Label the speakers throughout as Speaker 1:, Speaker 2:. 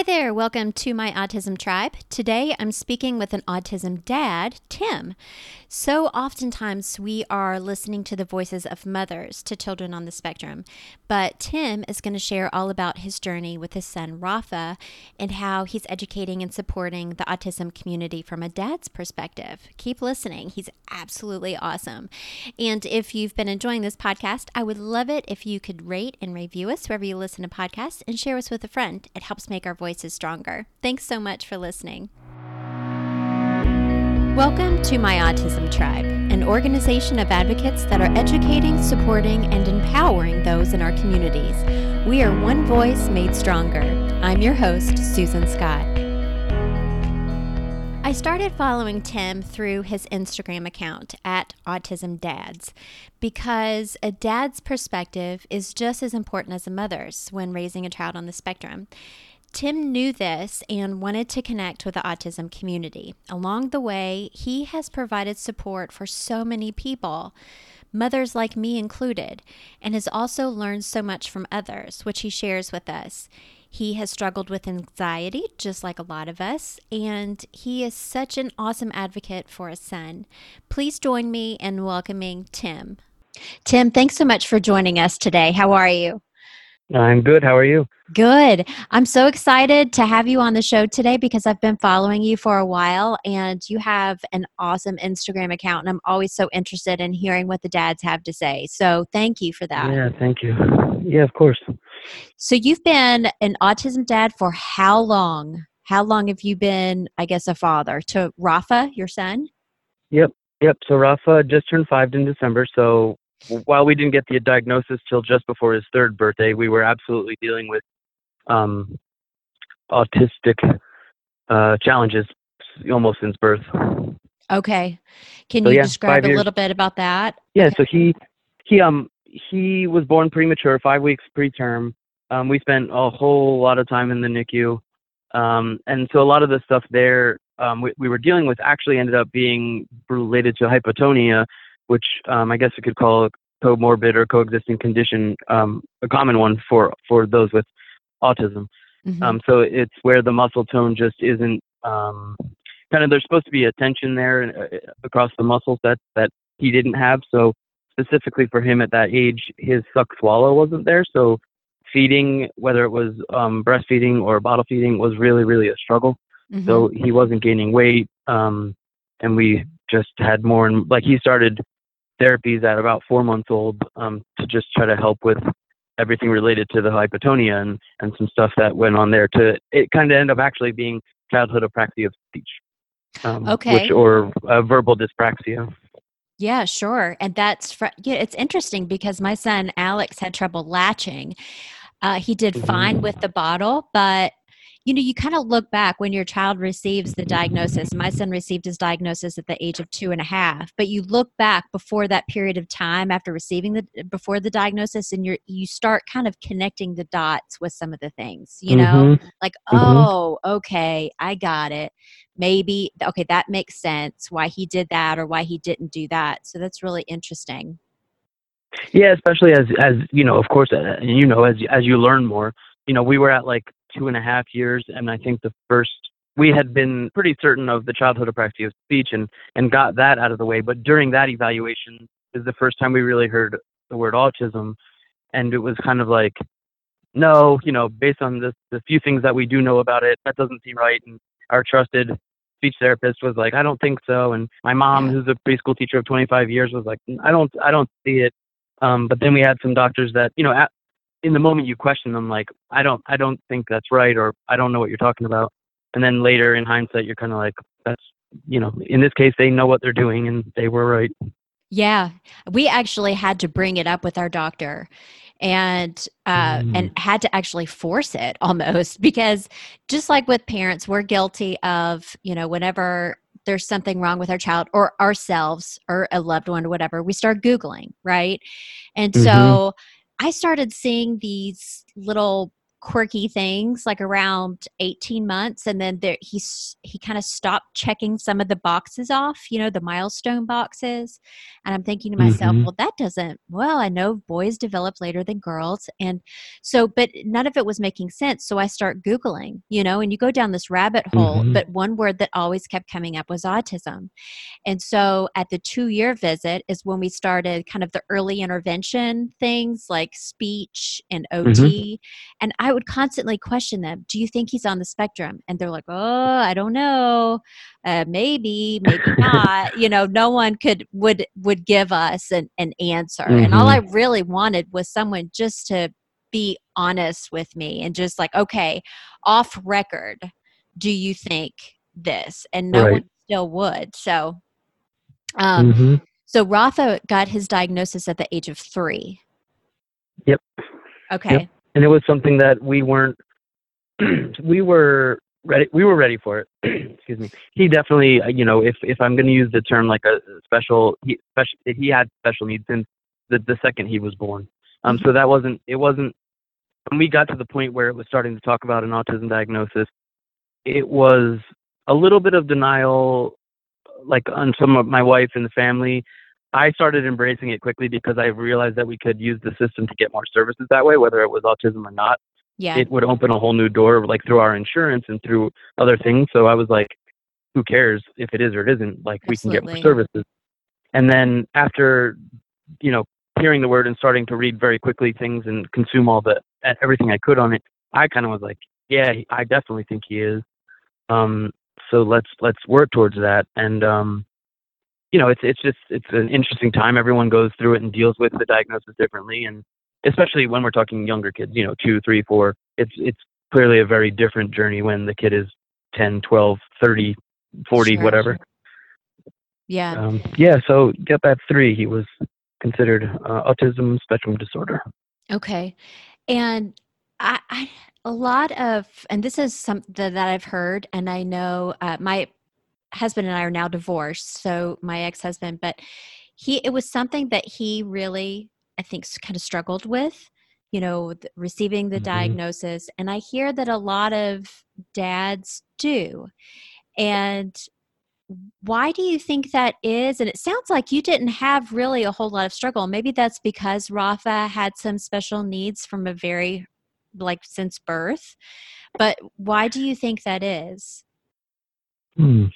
Speaker 1: Hi there, welcome to my Autism Tribe. Today I'm speaking with an autism dad, Tim. So oftentimes we are listening to the voices of mothers to children on the spectrum, but Tim is going to share all about his journey with his son Rafa and how he's educating and supporting the autism community from a dad's perspective. Keep listening, he's absolutely awesome. And if you've been enjoying this podcast, I would love it if you could rate and review us wherever you listen to podcasts and share us with a friend. It helps make our voices stronger. Thanks so much for listening. Welcome to My Autism Tribe, an organization of advocates that are educating, supporting, and empowering those in our communities. We are one voice made stronger. I'm your host, Susan Scott. I started following Tim through his Instagram account at Autism Dads because a dad's perspective is just as important as a mother's when raising a child on the spectrum. Tim knew this and wanted to connect with the autism community. Along the way, he has provided support for so many people, mothers like me included, and has also learned so much from others, which he shares with us. He has struggled with anxiety, just like a lot of us, and he is such an awesome advocate for his son. Please join me in welcoming Tim. Tim, thanks so much for joining us today. How are you?
Speaker 2: I'm good. How are you?
Speaker 1: Good. I'm so excited to have you on the show today because I've been following you for a while and you have an awesome Instagram account. And I'm always so interested in hearing what the dads have to say. So thank you for that.
Speaker 2: Yeah, thank you. Yeah, of course.
Speaker 1: So you've been an autism dad for how long? How long have you been, I guess, a father to Rafa, your son?
Speaker 2: Yep. Yep. So Rafa just turned five in December. So while we didn't get the diagnosis till just before his third birthday, we were absolutely dealing with um, autistic uh, challenges almost since birth.
Speaker 1: Okay, can so, you yeah, describe a years. little bit about that?
Speaker 2: Yeah,
Speaker 1: okay.
Speaker 2: so he he um he was born premature, five weeks preterm. Um, we spent a whole lot of time in the NICU, um, and so a lot of the stuff there um, we, we were dealing with actually ended up being related to hypotonia, which um, I guess you could call a comorbid or coexisting condition, um, a common one for for those with autism. Mm-hmm. Um, so it's where the muscle tone just isn't um, kind of. There's supposed to be a tension there uh, across the muscles that that he didn't have. So specifically for him at that age, his suck swallow wasn't there. So feeding, whether it was um, breastfeeding or bottle feeding, was really really a struggle. Mm-hmm. So he wasn't gaining weight, um, and we just had more and like he started therapies at about four months old um, to just try to help with everything related to the hypotonia and, and some stuff that went on there to it kind of end up actually being childhood apraxia of speech
Speaker 1: um, okay.
Speaker 2: which, or uh, verbal dyspraxia.
Speaker 1: Yeah sure and that's fr- yeah it's interesting because my son alex had trouble latching. Uh, he did mm-hmm. fine with the bottle but you know, you kind of look back when your child receives the diagnosis. My son received his diagnosis at the age of two and a half, but you look back before that period of time after receiving the before the diagnosis, and you you start kind of connecting the dots with some of the things. You know, mm-hmm. like mm-hmm. oh, okay, I got it. Maybe okay, that makes sense why he did that or why he didn't do that. So that's really interesting.
Speaker 2: Yeah, especially as as you know, of course, uh, you know, as as you learn more, you know, we were at like two and a half years, and I think the first we had been pretty certain of the childhood apraxia of speech and and got that out of the way. But during that evaluation is the first time we really heard the word autism, and it was kind of like, no, you know, based on the the few things that we do know about it, that doesn't seem right. And our trusted speech therapist was like, I don't think so. And my mom, who's a preschool teacher of 25 years, was like, I don't, I don't see it. Um, but then we had some doctors that, you know, at, in the moment you question them like i don't i don't think that's right or i don't know what you're talking about and then later in hindsight you're kind of like that's you know in this case they know what they're doing and they were right
Speaker 1: yeah we actually had to bring it up with our doctor and uh, mm. and had to actually force it almost because just like with parents we're guilty of you know whenever there's something wrong with our child or ourselves or a loved one or whatever we start googling right and mm-hmm. so I started seeing these little quirky things like around 18 months and then there he's he kind of stopped checking some of the boxes off you know the milestone boxes and i'm thinking to myself
Speaker 2: Mhm.
Speaker 1: well that doesn't well i know boys develop later than girls and so but none of it was making sense so i start googling you know and you go down this rabbit hole
Speaker 2: Mhm.
Speaker 1: but one word that always kept coming up was autism and so at the two year visit is when we started kind of the early intervention things like speech and OT. And I would constantly question them Do you think he's on the spectrum? And they're like, Oh, I don't know. Uh, maybe, maybe not. you know, no one could, would, would give us an, an answer. And all I really wanted was someone just to be honest with me and just like, okay, off record, do you think this? And no
Speaker 2: Right.
Speaker 1: one still would. So, um,
Speaker 2: Mhm.
Speaker 1: so Rafa got his diagnosis at the age of three.
Speaker 2: Yep.
Speaker 1: Okay.
Speaker 2: And it was something that we weren't we were ready we were ready for it. Excuse me. He definitely uh, you know if if i'm going to use the term like a special he special he had special needs since the the second he was born. Um so that wasn't it wasn't when we got to the point where it was starting to talk about an autism diagnosis it was a little bit of denial like on some of my wife and the family I started embracing it quickly because I realized that we could use the system to get more services that way, whether it was autism or not.
Speaker 1: Yeah.
Speaker 2: It would open a whole new door, like through our insurance and through other things. So I was like, who cares if it is or it isn't? Like we can get more services. And then after, you know, hearing the word and starting to read very quickly things and consume all the everything I could on it, I kind of was like, yeah, I definitely think he is. Um, so let's let's work towards that. And um, you know, it's it's just it's an interesting time. Everyone goes through it and deals with the diagnosis differently, and especially when we're talking younger kids, you know, two, three, four. It's it's clearly a very different journey when the kid is 10, 12, 30, 40,
Speaker 1: Sure,
Speaker 2: whatever.
Speaker 1: yeah.
Speaker 2: Um, yeah, so get that three. He was considered uh, autism spectrum disorder.
Speaker 1: Okay. And I, I a lot of and this is something that I've heard and I know uh, my husband and I are now divorced, so my ex-husband, but he it was something that he really I think kind of struggled with, you know, th- receiving the
Speaker 2: Mhm.
Speaker 1: diagnosis and I hear that a lot of dads do. And why do you think that is? And it sounds like you didn't have really a whole lot of struggle. Maybe that's because Rafa had some special needs from a very, like, since birth. But why do you think that is?
Speaker 2: Hmm.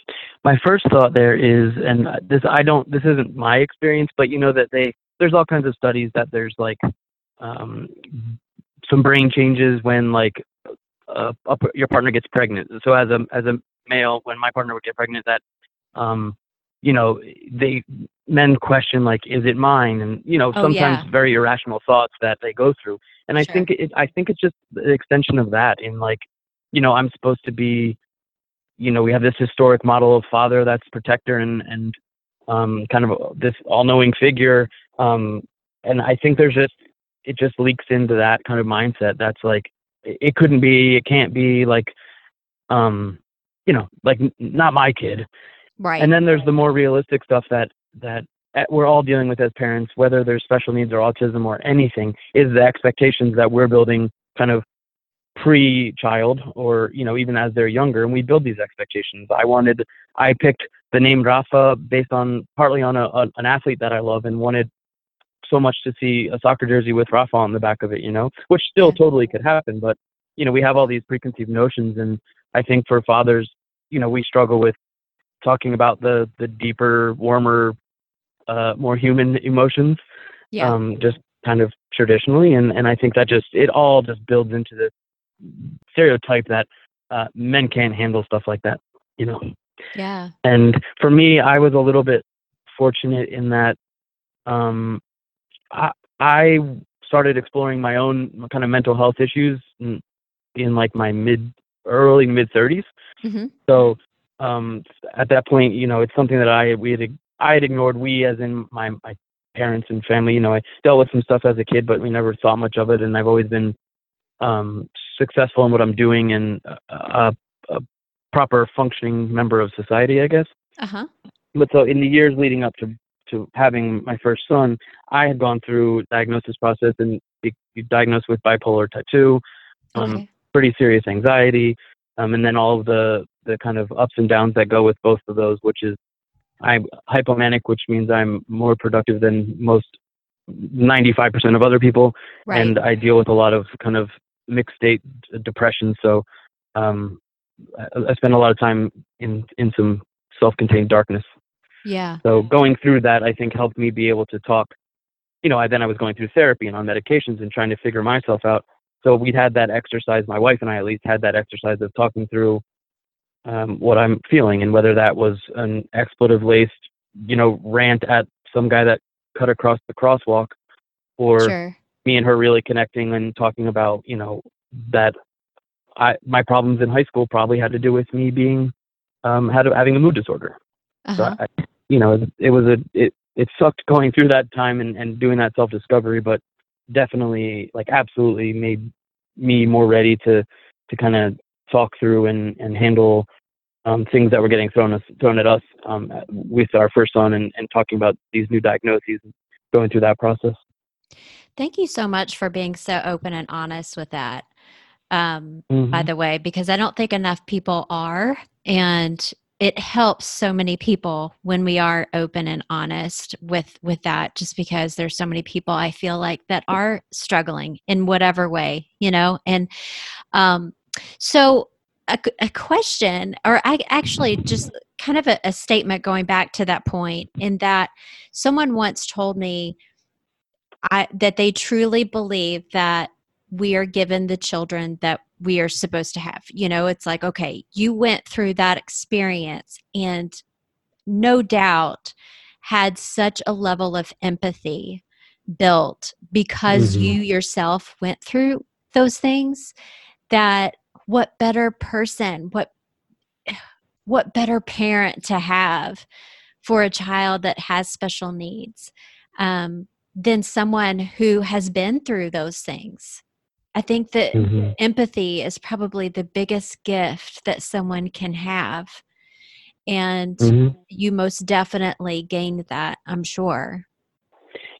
Speaker 2: My first thought there is, and this I don't, this isn't my experience, but you know that they there's all kinds of studies that there's like um, some brain changes when like uh, a, your partner gets pregnant. So as a as a male, when my partner would get pregnant, that um, you know they men question like, is it mine? And you know
Speaker 1: Oh,
Speaker 2: sometimes
Speaker 1: yeah.
Speaker 2: very irrational thoughts that they go through. And I
Speaker 1: Sure.
Speaker 2: think it, I think it's just the extension of that in like, you know, I'm supposed to be you know, we have this historic model of father that's protector and and um, kind of this all-knowing figure. Um, and I think there's just it just leaks into that kind of mindset. That's like it couldn't be, it can't be like, um, you know, like n- not my kid.
Speaker 1: Right.
Speaker 2: And then there's the more realistic stuff that that uh, we're all dealing with as parents, whether there's special needs or autism or anything, is the expectations that we're building kind of pre-child or you know even as they're younger and we build these expectations i wanted i picked the name rafa based on partly on a, a an athlete that i love and wanted so much to see a soccer jersey with rafa on the back of it you know which still totally could happen but you know we have all these preconceived notions and i think for fathers you know we struggle with talking about the the deeper warmer uh more human emotions
Speaker 1: yeah.
Speaker 2: um, just kind of traditionally, and and I think that just it all just builds into the stereotype that uh, men can't handle stuff like that, you know.
Speaker 1: yeah.
Speaker 2: And for me, I was a little bit fortunate in that um, I, I started exploring my own kind of mental health issues in, in like my mid early mid 30s.
Speaker 1: hmm
Speaker 2: So um, at that point, you know, it's something that I we had I had ignored. We, as in my my parents and family, you know, I dealt with some stuff as a kid, but we never thought much of it. And I've always been um, successful in what I'm doing and a, a proper functioning member of society, I guess.
Speaker 1: Uh huh.
Speaker 2: But so in the years leading up to to having my first son, I had gone through diagnosis process and be, be diagnosed with bipolar type two. um,
Speaker 1: Okay.
Speaker 2: pretty serious anxiety, um, and then all of the the kind of ups and downs that go with both of those, which is I'm hypomanic, which means I'm more productive than most 95% of other people,
Speaker 1: Right.
Speaker 2: and I deal with a lot of kind of mixed state depression. So um, I, I spend a lot of time in in some self-contained darkness.
Speaker 1: yeah.
Speaker 2: So going through that, I think helped me be able to talk. You know, I then I was going through therapy and on medications and trying to figure myself out. So we'd had that exercise. My wife and I at least had that exercise of talking through um, what I'm feeling and whether that was an expletive-laced, you know, rant at some guy that cut across the crosswalk, or
Speaker 1: Sure.
Speaker 2: Me and her really connecting and talking about, you know, that I my problems in high school probably had to do with me being um, had having a mood disorder. So
Speaker 1: Uh-huh.
Speaker 2: I, you know, it was a it it sucked going through that time and and doing that self discovery, but definitely like absolutely made me more ready to to kind of talk through and and handle um, things that were getting thrown us thrown at us um, with our first son and and talking about these new diagnoses and going through that process.
Speaker 1: Thank you so much for being so open and honest with that. Um, by
Speaker 2: Mhm.
Speaker 1: the way, because I don't think enough people are. And it helps so many people when we are open and honest with with that just because there's so many people I feel like that are struggling in whatever way, you know. And um so a question or I actually just kind of a, a statement going back to that point in that someone once told me I that they truly believe that we are given the children that we are supposed to have. You know, it's like, okay, you went through that experience and no doubt had such a level of empathy built because
Speaker 2: Mhm.
Speaker 1: you yourself went through those things that what better person, what what better parent to have for a child that has special needs um, than someone who has been through those things. I think that
Speaker 2: Mhm.
Speaker 1: empathy is probably the biggest gift that someone can have. And
Speaker 2: Mhm.
Speaker 1: you most definitely gained that, I'm sure.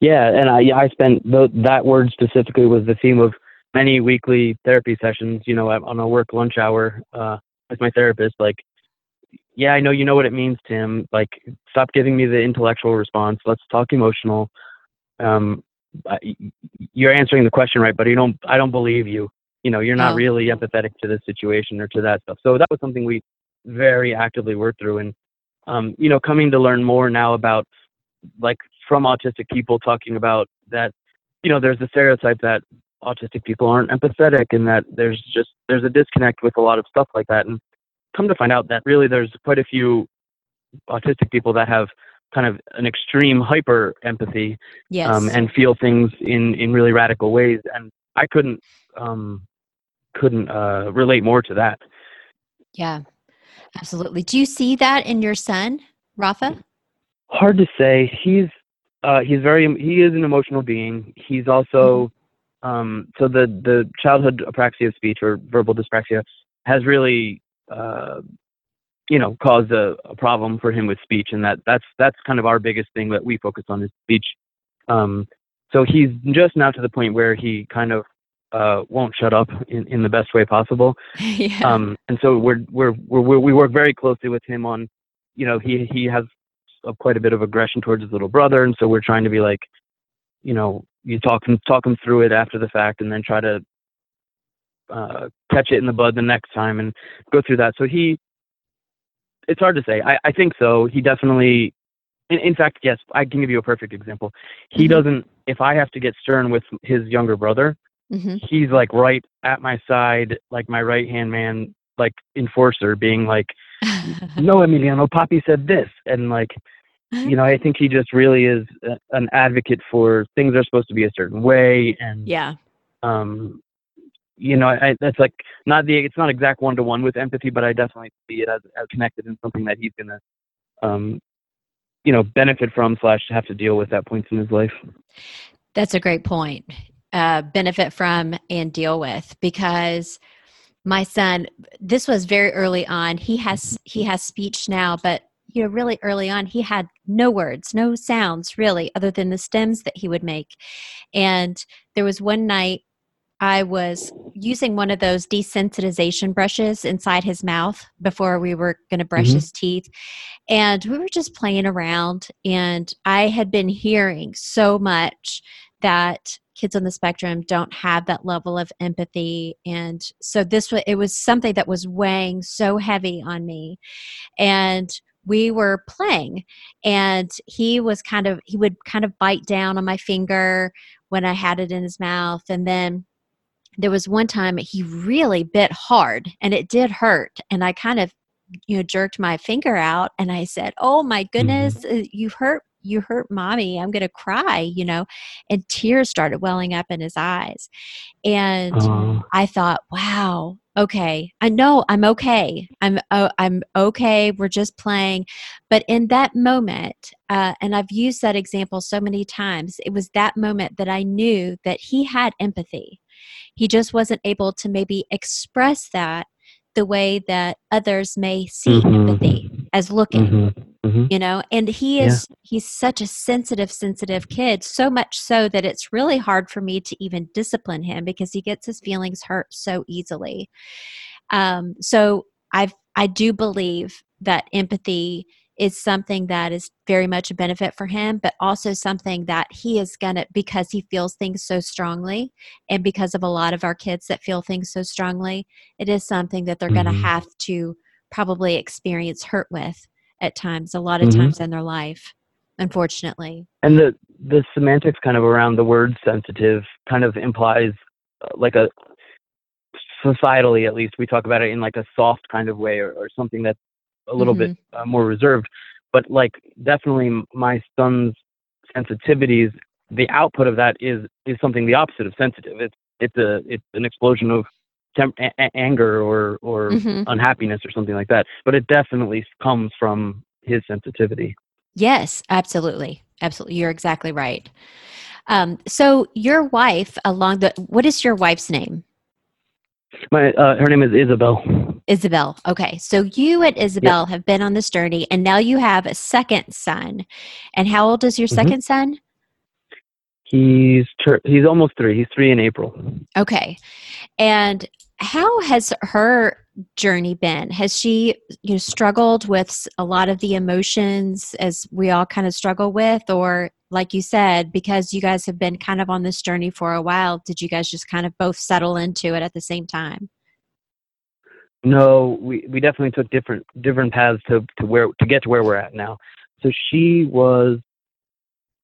Speaker 2: Yeah, and I, I spent th- that word specifically was the theme of many weekly therapy sessions. You know, on a work lunch hour uh, with my therapist. Like, yeah, I know you know what it means, Tim. Like, stop giving me the intellectual response. Let's talk emotional. Um, you're answering the question right, but you don't. I don't believe you. You know, you're not
Speaker 1: No.
Speaker 2: really empathetic to this situation or to that stuff. So that was something we very actively worked through, and um, you know, coming to learn more now about like from autistic people talking about that you know there's a stereotype that autistic people aren't empathetic and that there's just there's a disconnect with a lot of stuff like that and come to find out that really there's quite a few autistic people that have kind of an extreme hyper empathy
Speaker 1: Yes.
Speaker 2: um, and feel things in in really radical ways and i couldn't um couldn't uh relate more to that
Speaker 1: yeah, absolutely. Do you see that in your son, Rafa?
Speaker 2: hard to say. He's uh, he's very he is an emotional being. He's also um, so the the childhood apraxia of speech or verbal dyspraxia has really uh, you know caused a, a problem for him with speech, and that that's that's kind of our biggest thing that we focus on is speech. Um, so he's just now to the point where he kind of uh, won't shut up in, in the best way possible
Speaker 1: yeah.
Speaker 2: um, and so we're, we're we're we're work very closely with him on, you know, he he has a, quite a bit of aggression towards his little brother, and so we're trying to be like, you know, you talk him talk him through it after the fact, and then try to uh, catch it in the bud the next time and go through that. So he, it's hard to say. I I think so. He definitely. In, in fact, yes, I can give you a perfect example. He
Speaker 1: Mhm.
Speaker 2: doesn't. If I have to get stern with his younger brother,
Speaker 1: hmm
Speaker 2: he's like right at my side, like my right hand man, like enforcer, being like, "No, Emiliano, Poppy said this," and like, you know, I think he just really is a, an advocate for things are supposed to be a certain way, and
Speaker 1: yeah.
Speaker 2: um, you know, I, that's like not the it's not exact one to one with empathy, but I definitely see it as, as connected and something that he's gonna, um, you know, benefit from slash have to deal with at points in his life.
Speaker 1: That's a great point. Uh, benefit from and deal with because my son, this was very early on. He has he has speech now, but you know, really early on, he had no words, no sounds really, other than the stems that he would make. And there was one night I was using one of those desensitization brushes inside his mouth before we were going to brush
Speaker 2: Mhm.
Speaker 1: his teeth. And we were just playing around, and I had been hearing so much that kids on the spectrum don't have that level of empathy and so this was it was something that was weighing so heavy on me and we were playing and he was kind of he would kind of bite down on my finger when i had it in his mouth and then there was one time he really bit hard and it did hurt and i kind of you know jerked my finger out and i said oh my goodness uh, you hurt you hurt mommy i'm going to cry you know and tears started welling up in his eyes and
Speaker 2: Uh,
Speaker 1: I thought, wow, okay, I know I'm okay. I'm uh, I'm okay. We're just playing, but in that moment, uh, and I've used that example so many times. It was that moment that I knew that he had empathy. He just wasn't able to maybe express that the way that others may see
Speaker 2: Mhm.
Speaker 1: empathy as looking
Speaker 2: mhm, mhm.
Speaker 1: you know and he
Speaker 2: Yeah.
Speaker 1: is he's such a sensitive sensitive kid so much so that it's really hard for me to even discipline him because he gets his feelings hurt so easily um, so I've i do believe that empathy is something that is very much a benefit for him but also something that he is gonna because he feels things so strongly and because of a lot of our kids that feel things so strongly it is something that they're gonna
Speaker 2: Mhm.
Speaker 1: have to probably experience hurt with at times, a lot of
Speaker 2: Mhm.
Speaker 1: times in their life, unfortunately.
Speaker 2: And the the semantics kind of around the word sensitive kind of implies uh, like a societally at least we talk about it in like a soft kind of way or, or something that's a little bit uh, more reserved. But like definitely my son's sensitivities, the output of that is is something the opposite of sensitive. It's it's a it's an explosion of temp- a- anger or or
Speaker 1: Mhm.
Speaker 2: unhappiness or something like that. But it definitely comes from his sensitivity.
Speaker 1: Yes, absolutely. Absolutely. You're exactly right. Um, so, your wife, along the, what is your wife's name?
Speaker 2: My uh, her name is Isabel.
Speaker 1: Isabel. Okay. So, you and Isabel have been on this journey, and now you have a second son. And how old is your
Speaker 2: Mhm.
Speaker 1: second son?
Speaker 2: He's tur- he's almost three. He's three in April.
Speaker 1: Okay. And how has her journey been? Has she you know struggled with a lot of the emotions as we all kind of struggle with or like you said because you guys have been kind of on this journey for a while, did you guys just kind of both settle into it at the same time?
Speaker 2: No, we we definitely took different different paths to to where to get to where we're at now. So she was.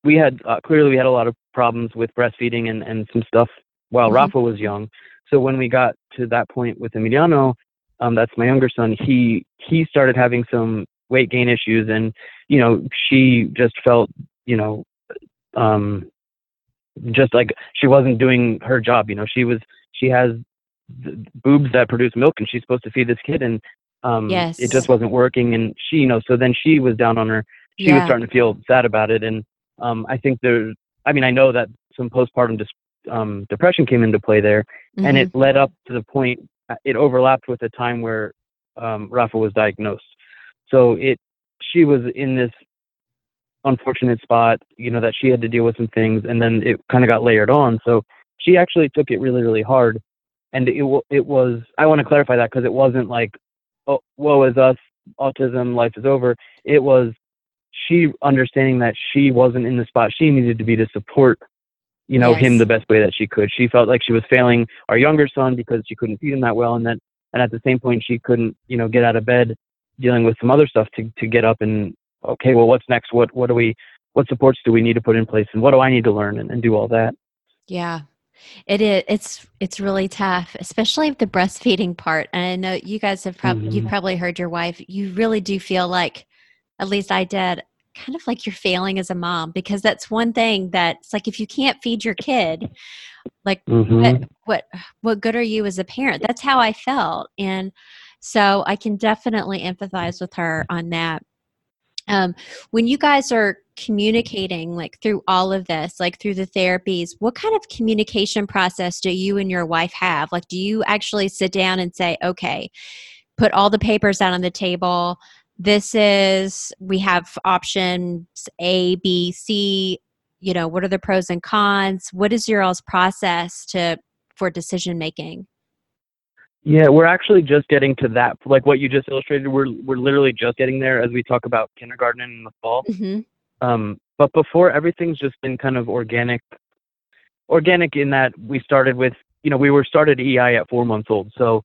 Speaker 2: We had uh, clearly we had a lot of problems with breastfeeding and and some stuff while
Speaker 1: Mhm.
Speaker 2: Rafa was young. So when we got to that point with Emiliano, um, that's my younger son. He he started having some weight gain issues, and you know she just felt you know um just like she wasn't doing her job. You know she was she has boobs that produce milk and she's supposed to feed this kid and um
Speaker 1: Yes.
Speaker 2: it just wasn't working and she you know so then she was down on her she was starting to feel sad about it and um i think there's i mean i know that some postpartum dis- um depression came into play there and
Speaker 1: Mhm.
Speaker 2: it led up to the point uh, it overlapped with the time where um rafa was diagnosed so it she was in this unfortunate spot you know that she had to deal with some things and then it kind of got layered on so she actually took it really really hard and it it was I want to clarify that because it wasn't like oh woe is us autism life is over. It was she understanding that she wasn't in the spot she needed to be to support you know him the best way that she could. She felt like she was failing our younger son because she couldn't feed him that well and that and at the same point she couldn't you know get out of bed dealing with some other stuff to to get up and okay well what's next? What what do we what supports do we need to put in place and what do I need to learn and, and do all that?
Speaker 1: Yeah. It is it's it's really tough, especially the breastfeeding part. And I know you guys have probably you've
Speaker 2: Mhm.
Speaker 1: probably heard your wife. You really do feel like at least I did kind of like you're failing as a mom because that's one thing that it's like if you can't feed your kid, like
Speaker 2: hmm
Speaker 1: what what what good are you as a parent? That's how I felt. And so I can definitely empathize with her on that. Um, when you guys are communicating like through all of this like through the therapies what kind of communication process do you and your wife have like do you actually sit down and say okay put all the papers out on the table this is we have options a b c you know what are the pros and cons what is your all's process to for decision making?
Speaker 2: Yeah, we're actually just getting to that. Like what you just illustrated, we're we're literally just getting there as we talk about kindergarten in the fall.
Speaker 1: Mm-hmm.
Speaker 2: Um, but before everything's just been kind of organic, organic in that we started with, you know, we were started EI at four months old, so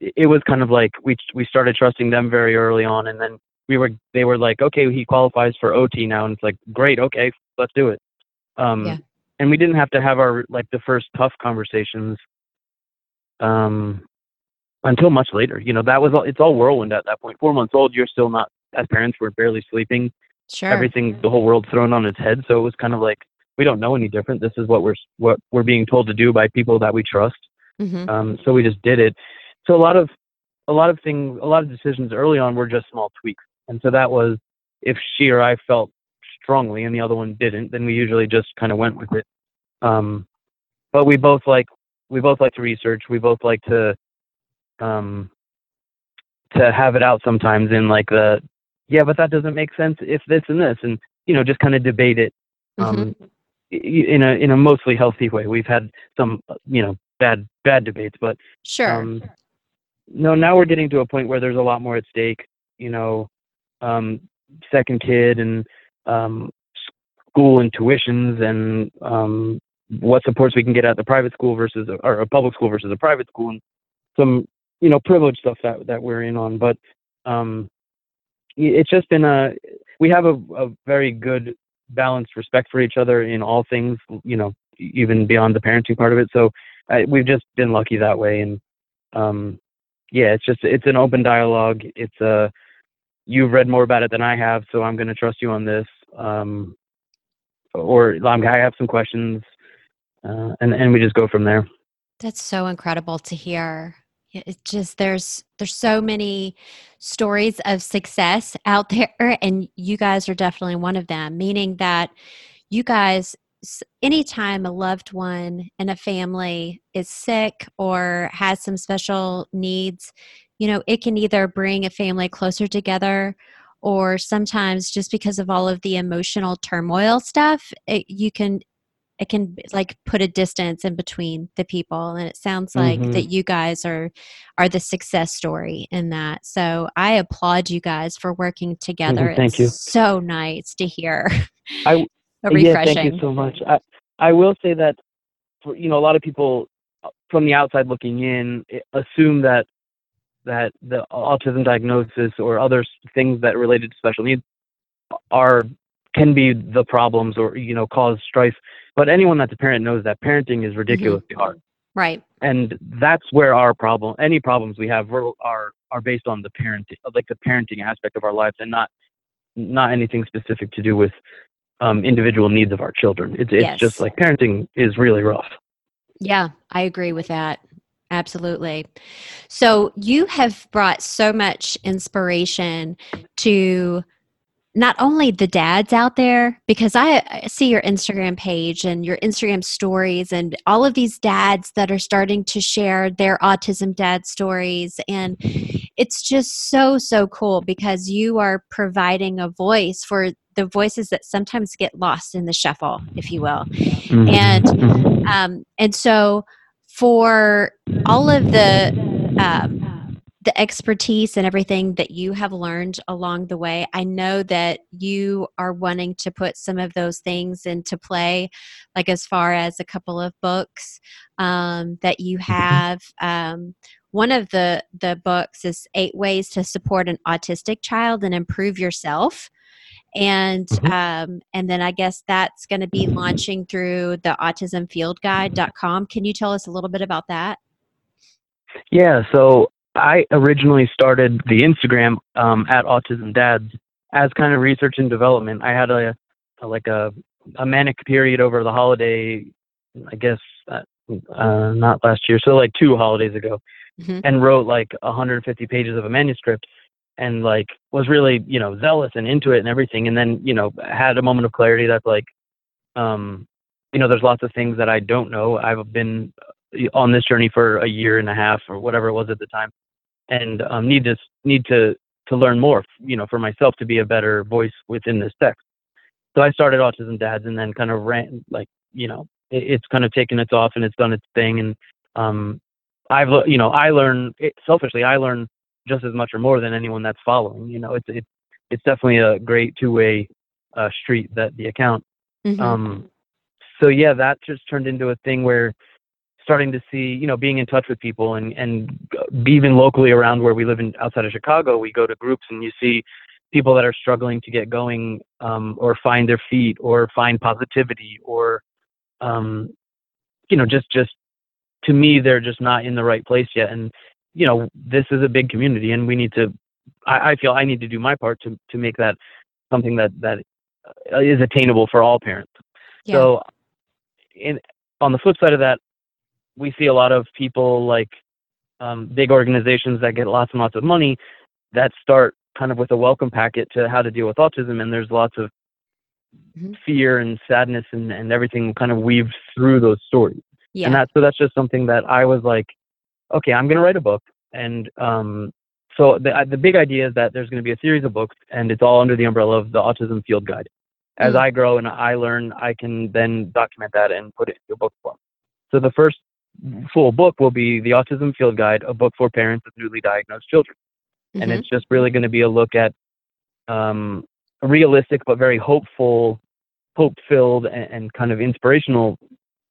Speaker 2: it was kind of like we we started trusting them very early on, and then we were they were like, okay, he qualifies for OT now, and it's like, great, okay, let's do it. Um,
Speaker 1: Yeah.
Speaker 2: And we didn't have to have our like the first tough conversations um, until much later. You know, that was all. It's all whirlwind at that point. Four months old, you're still not. As parents, we're barely sleeping.
Speaker 1: Sure.
Speaker 2: Everything, the whole world's thrown on its head. So it was kind of like we don't know any different. This is what we're what we're being told to do by people that we trust.
Speaker 1: hmm
Speaker 2: Um, so we just did it. So a lot of a lot of things, a lot of decisions early on were just small tweaks. And so that was if she or I felt strongly and the other one didn't, then we usually just kind of went with it. Um, but we both like we both like to research. We both like to um, to have it out sometimes in like the yeah, but that doesn't make sense if this and this, and you know just kind of debate it um, i- in a in a mostly healthy way. We've had some you know bad bad debates, but
Speaker 1: Sure.
Speaker 2: um, no, now we're getting to a point where there's a lot more at stake. You know, um, second kid and um, school and tuitions and um, what supports we can get at the private school versus a, or a public school versus a private school and some you know privilege stuff that that we're in on. But um, it's just been a we have a, a very good balanced respect for each other in all things. You know, even beyond the parenting part of it. So we've just been lucky that way and um yeah it's just it's an open dialogue it's a you've read more about it than i have so i'm going to trust you on this um or um, i have some questions uh, and and we just go from there
Speaker 1: That's so incredible to hear. It's just there's there's so many stories of success out there, and you guys are definitely one of them. Meaning that you guys, anytime a loved one in a family is sick or has some special needs, you know, it can either bring a family closer together. Or sometimes, just because of all of the emotional turmoil stuff, it, you can it can like put a distance in between the people and it sounds like
Speaker 2: Mhm.
Speaker 1: that you guys are are the success story in that. So i applaud you guys for working together.
Speaker 2: Thank
Speaker 1: it's
Speaker 2: you.
Speaker 1: so nice to hear.
Speaker 2: I- yeah
Speaker 1: refreshing
Speaker 2: thank you so much. I i will say that for, you know a lot of people uh, from the outside looking in assume that that the autism diagnosis or other things that related to special needs are can be the problems or you know cause strife but anyone that's a parent knows that parenting is ridiculously hard.
Speaker 1: Right.
Speaker 2: And that's where our problem any problems we have are are based on the parenting like the parenting aspect of our lives and not not anything specific to do with um, individual needs of our children. It's, it's
Speaker 1: Yes.
Speaker 2: just like parenting is really rough.
Speaker 1: Yeah i agree with that. Absolutely. So you have brought so much inspiration to not only the dads out there because I, see your instagram page and your instagram stories and all of these dads that are starting to share their autism dad stories. And it's just so so cool because you are providing a voice for the voices that sometimes get lost in the shuffle if you will. And-
Speaker 2: Mhm.
Speaker 1: um, and so for all of the um, the expertise and everything that you have learned along the way i know that you are wanting to put some of those things into play like as far as a couple of books um, that you have um, one of the the books is eight ways to support an autistic child and improve yourself and
Speaker 2: Mhm.
Speaker 1: um, and then i guess that's going to be launching through the autismfieldguide.com can you tell us a little bit about that?
Speaker 2: Yeah, so I originally started the Instagram um, at Autism Dads as kind of research and development. I had a, a like a a manic period over the holiday, I guess uh, uh, not last year, so like two holidays ago,
Speaker 1: Mhm.
Speaker 2: and wrote like 150 pages of a manuscript, and like was really you know zealous and into it and everything, and then you know had a moment of clarity that's like, um, you know, there's lots of things that I don't know. I've been on this journey for a year and a half or whatever it was at the time, and um, need to need to to learn more, you know, for myself to be a better voice within this text. So I started Autism Dads, and then kind of ran like you know it, it's kind of taken its off and it's done its thing. And um, I've you know I learn it, selfishly I learn just as much or more than anyone that's following. You know, it's it's it's definitely a great two way uh, street that the account.
Speaker 1: Mhm.
Speaker 2: Um, so yeah, that just turned into a thing where starting to see, you know, being in touch with people and and even locally around where we live in outside of Chicago, we go to groups and you see people that are struggling to get going um, or find their feet or find positivity or um, you know just just to me they're just not in the right place yet and you know this is a big community and we need to I, I feel I need to do my part to to make that something that that uh, attainable for all parents.
Speaker 1: Yeah.
Speaker 2: So, in on the flip side of that, we see a lot of people like um, big organizations that get lots and lots of money that start kind of with a welcome packet to how to deal with autism, and there's lots of
Speaker 1: Mhm.
Speaker 2: fear and sadness and, and everything kind of weaved through those stories.
Speaker 1: yeah.
Speaker 2: And that so that's just something that I was like, okay, I'm gonna write a book, and um, so the the big idea is that there's going to be a series of books, and it's all under the umbrella of the Autism Field Guide. As
Speaker 1: Mm.
Speaker 2: I grow and I learn, I can then document that and put it into a book form. So the first full book will be the Autism Field Guide, a book for parents of newly diagnosed children, and
Speaker 1: Mhm.
Speaker 2: it's just really going to be a look at um, realistic but very hopeful, hope-filled, and, and kind of inspirational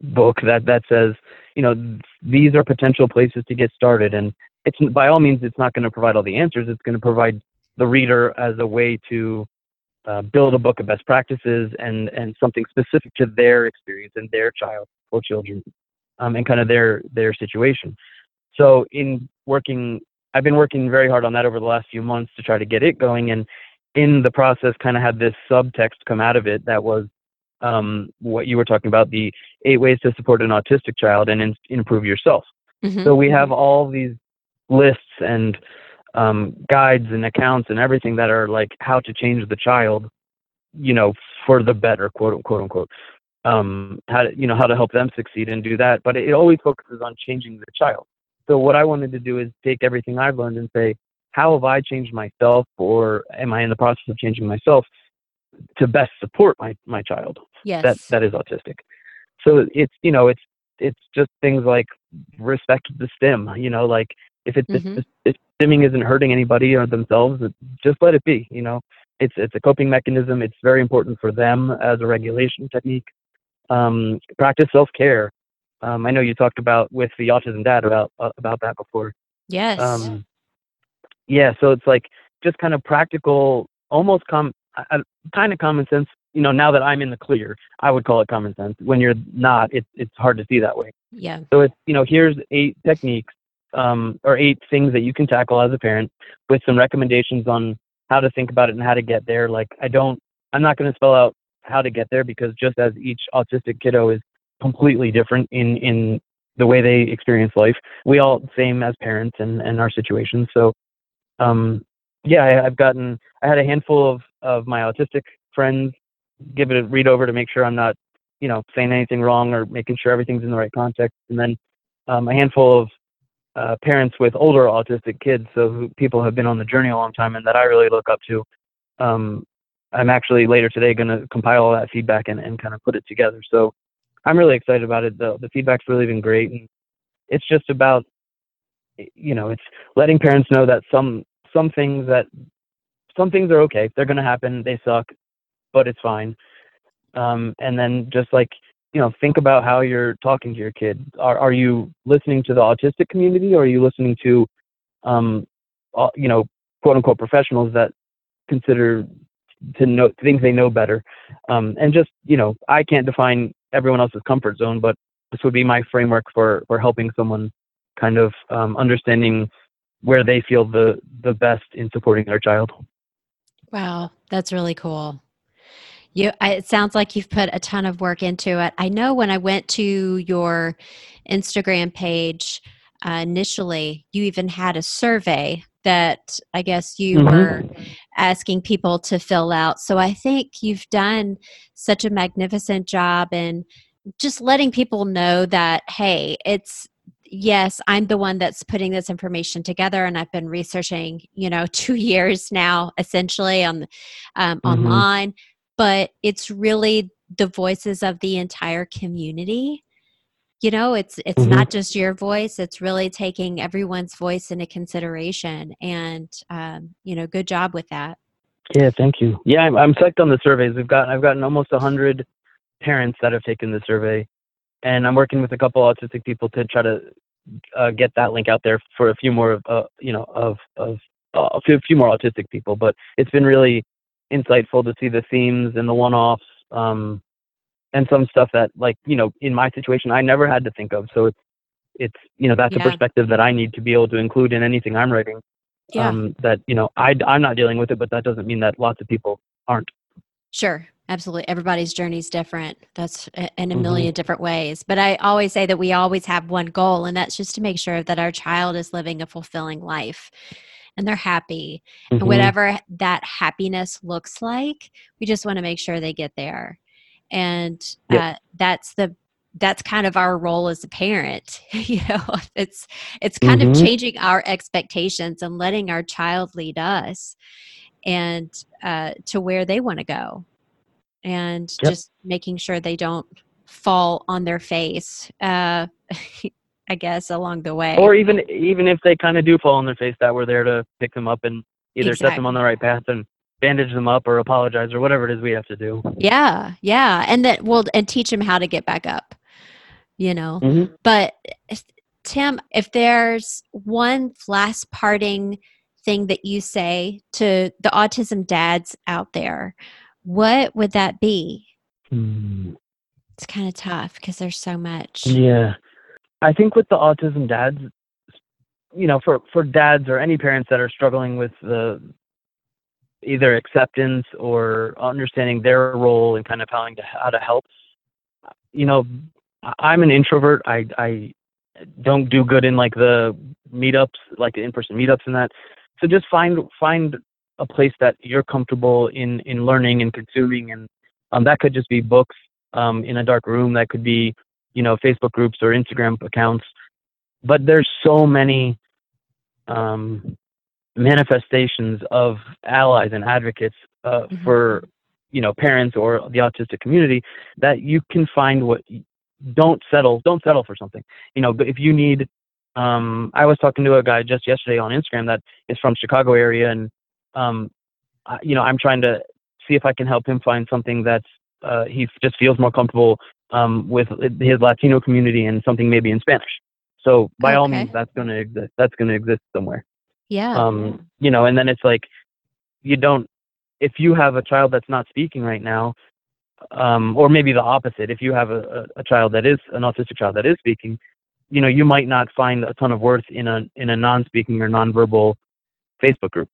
Speaker 2: book that that says, you know, these are potential places to get started, and it's by all means it's not going to provide all the answers. It's going to provide the reader as a way to uh, build a book of best practices and and something specific to their experience and their child or children, um, and kind of their their situation. So in working, I've been working very hard on that over the last few months to try to get it going, and in the process, kind of had this subtext come out of it that was um, what you were talking about the eight ways to support an autistic child and in, improve yourself.
Speaker 1: Mhm.
Speaker 2: So we have all these lists and um, guides and accounts and everything that are like how to change the child, you know, for the better, quote quote unquote. Um, how to, you know how to help them succeed and do that, but it always focuses on changing the child. So what I wanted to do is take everything I've learned and say, how have I changed myself, or am I in the process of changing myself to best support my my child?
Speaker 1: yes.
Speaker 2: that that is autistic. So it's you know it's it's just things like respect the stim. You know, like if it's
Speaker 1: Mhm.
Speaker 2: if, if stimming isn't hurting anybody or themselves, just let it be. You know, it's it's a coping mechanism. It's very important for them as a regulation technique. Um, practice self care. Um, I know you talked about with the autism dad about uh, about that before.
Speaker 1: yes.
Speaker 2: Um, yeah, so it's like just kind of practical, almost com, uh, kind of common sense. You know, now that I'm in the clear, I would call it common sense. When you're not, it's it's hard to see that way.
Speaker 1: yeah.
Speaker 2: So it's you know, here's eight techniques um, or eight things that you can tackle as a parent with some recommendations on how to think about it and how to get there. Like I don't, I'm not going to spell out how to get there because just as each autistic kiddo is completely different in in the way they experience life, we all same as parents and and our situations. So um, yeah, I, I've gotten, I had a handful of of my autistic friends give it a read over to make sure I'm not you know, saying anything wrong or making sure everything's in the right context. And then um, a handful of uh, parents with older autistic kids, so who, people have been on the journey a long time and that I really look up to. Um, I'm actually later today going to compile all that feedback and, and kind of put it together. So I'm really excited about it. The, the feedback's really been great. And it's just about, you know, it's letting parents know that some, some things that, some things are okay. They're going to happen. They suck, but it's fine um, and then just like you know think about how you're talking to your kid are, are you listening to the autistic community or are you listening to um, you know quote unquote professionals that consider to know things they know better um, and just you know i can't define everyone else's comfort zone but this would be my framework for for helping someone kind of um, understanding where they feel the the best in supporting their child
Speaker 1: Wow, that's really cool. You, I, it sounds like you've put a ton of work into it. I know when I went to your Instagram page uh, initially, you even had a survey that I guess you
Speaker 2: Mhm.
Speaker 1: were asking people to fill out. So I think you've done such a magnificent job in just letting people know that, hey, it's yes, I'm the one that's putting this information together, and I've been researching, you know, two years now, essentially on um,
Speaker 2: Mhm.
Speaker 1: online. But it's really the voices of the entire community you know it's it's
Speaker 2: Mhm.
Speaker 1: not just your voice it's really taking everyone's voice into consideration and um, you know good job with that
Speaker 2: Yeah, thank you. Yeah, I'm, I'm psyched on the surveys. We've got I've gotten almost a hundred parents that have taken the survey, and I'm working with a couple autistic people to try to uh, get that link out there for a few more of uh, you know of of uh, a few, few more autistic people. But it's been really insightful to see the themes and the one-offs um, and some stuff that like you know in my situation I never had to think of. So it's it's you know that's
Speaker 1: Yeah.
Speaker 2: a perspective that I need to be able to include in anything I'm writing
Speaker 1: yeah
Speaker 2: um, that you know I, i'm not dealing with it but that doesn't mean that lots of people aren't
Speaker 1: Sure, absolutely. Everybody's journey is different. That's a- in a
Speaker 2: Mhm.
Speaker 1: million different ways. But I always say that we always have one goal, and that's just to make sure that our child is living a fulfilling life and they're happy. And
Speaker 2: Mhm.
Speaker 1: whatever that happiness looks like, we just want to make sure they get there. And
Speaker 2: Yep.
Speaker 1: uh, that's the that's kind of our role as a parent you know it's it's kind of
Speaker 2: Mhm.
Speaker 1: changing our expectations and letting our child lead us and uh, to where they want to go and
Speaker 2: Yep.
Speaker 1: just making sure they don't fall on their face uh, i guess along the way
Speaker 2: or even even if they kind of do fall on their face that we're there to pick them up and either set them on the right path and bandage them up or apologize or whatever it is we have to do.
Speaker 1: Yeah yeah. And that well and teach them how to get back up you know?
Speaker 2: Mhm.
Speaker 1: but tim if there's one last parting thing that you say to the autism dads out there what would that be?
Speaker 2: Hmm.
Speaker 1: it's kind of tough because there's so much.
Speaker 2: Yeah. I think with the autism dads you know for for dads or any parents that are struggling with the either acceptance or understanding their role and kind of how to how to help. You know i'm an introvert. I i don't do good in like the meetups like the in-person meetups and that. So just find find a place that you're comfortable in in learning and consuming. And um, that could just be books um, in a dark room. That could be you know facebook groups or instagram accounts. But there's so many um, manifestations of allies and advocates uh,
Speaker 1: Mhm.
Speaker 2: for you know parents or the autistic community that you can find what don't settle don't settle for something. You know but if you need um i was talking to a guy just yesterday on instagram that is from chicago area and um I, you know i'm trying to see if i can help him find something that's uh he just feels more comfortable um with his latino community and something maybe in spanish. So by all means that's going to exist that's going to exist somewhere
Speaker 1: yeah.
Speaker 2: Um you know and then it's like you don't if you have a child that's not speaking right now um or maybe the opposite if you have a, a, child that is an autistic child that is speaking you know you might not find a ton of worth in a in a non-speaking or nonverbal facebook group.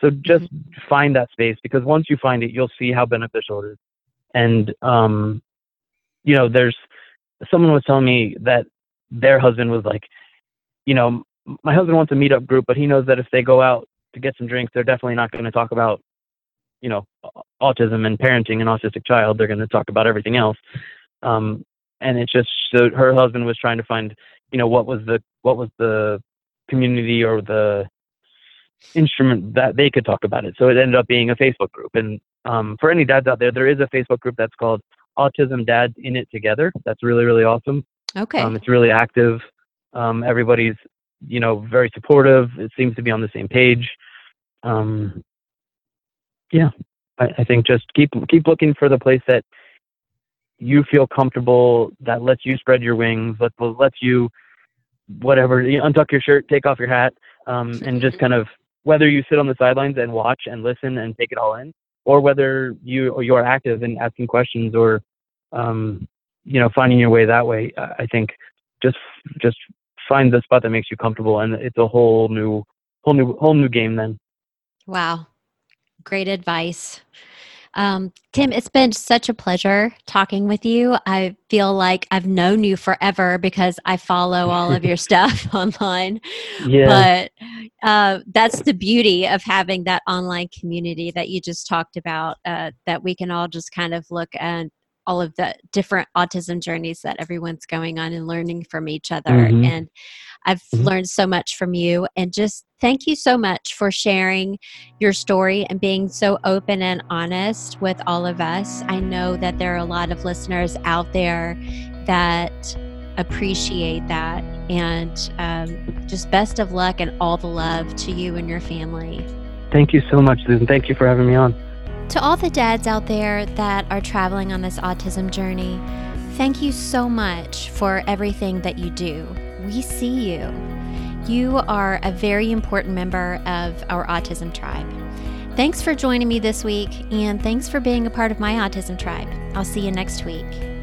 Speaker 2: So just find that space because once you find it you'll see how beneficial it is. And um you know there's someone was telling me that their husband was like you know my husband wants a meetup group but he knows that if they go out to get some drinks they're definitely not going to talk about you know autism and parenting an autistic child. They're going to talk about everything else. Um and it's just so her husband was trying to find you know what was the what was the community or the instrument that they could talk about it. So it ended up being a facebook group. And um for any dads out there there is a facebook group that's called autism dads in it together. That's really really awesome.
Speaker 1: Okay.
Speaker 2: Um, it's really active. Um, everybody's, you know, very supportive. It seems to be on the same page. Um, yeah, I, I think just keep keep looking for the place that you feel comfortable, that lets you spread your wings, let lets you, whatever, you untuck your shirt, take off your hat, um, and just kind of whether you sit on the sidelines and watch and listen and take it all in, or whether you or you are active and asking questions or um, you know finding your way that way i I think just just find the spot that makes you comfortable and it's a whole new whole new whole new game then
Speaker 1: Wow. Great advice. Um, Tim, it's been such a pleasure talking with you. I feel like I've known you forever because I follow all of your stuff online.
Speaker 2: yeah
Speaker 1: But uh, that's the beauty of having that online community that you just talked about, uh, that we can all just kind of look and all of the different autism journeys that everyone's going on and learning from each other. Mm-hmm. And I've mm-hmm. learned so much from you. And just thank you so much for sharing your story and being so open and honest with all of us. I know that there are a lot of listeners out there that appreciate that. And um, just best of luck and all the love to you and your family.
Speaker 2: Thank you so much, Susan. Thank you for having me on.
Speaker 1: To all the dads out there that are traveling on this autism journey, thank you so much for everything that you do. We see you. You are a very important member of our autism tribe. Thanks for joining me this week, and thanks for being a part of my autism tribe. I'll see you next week.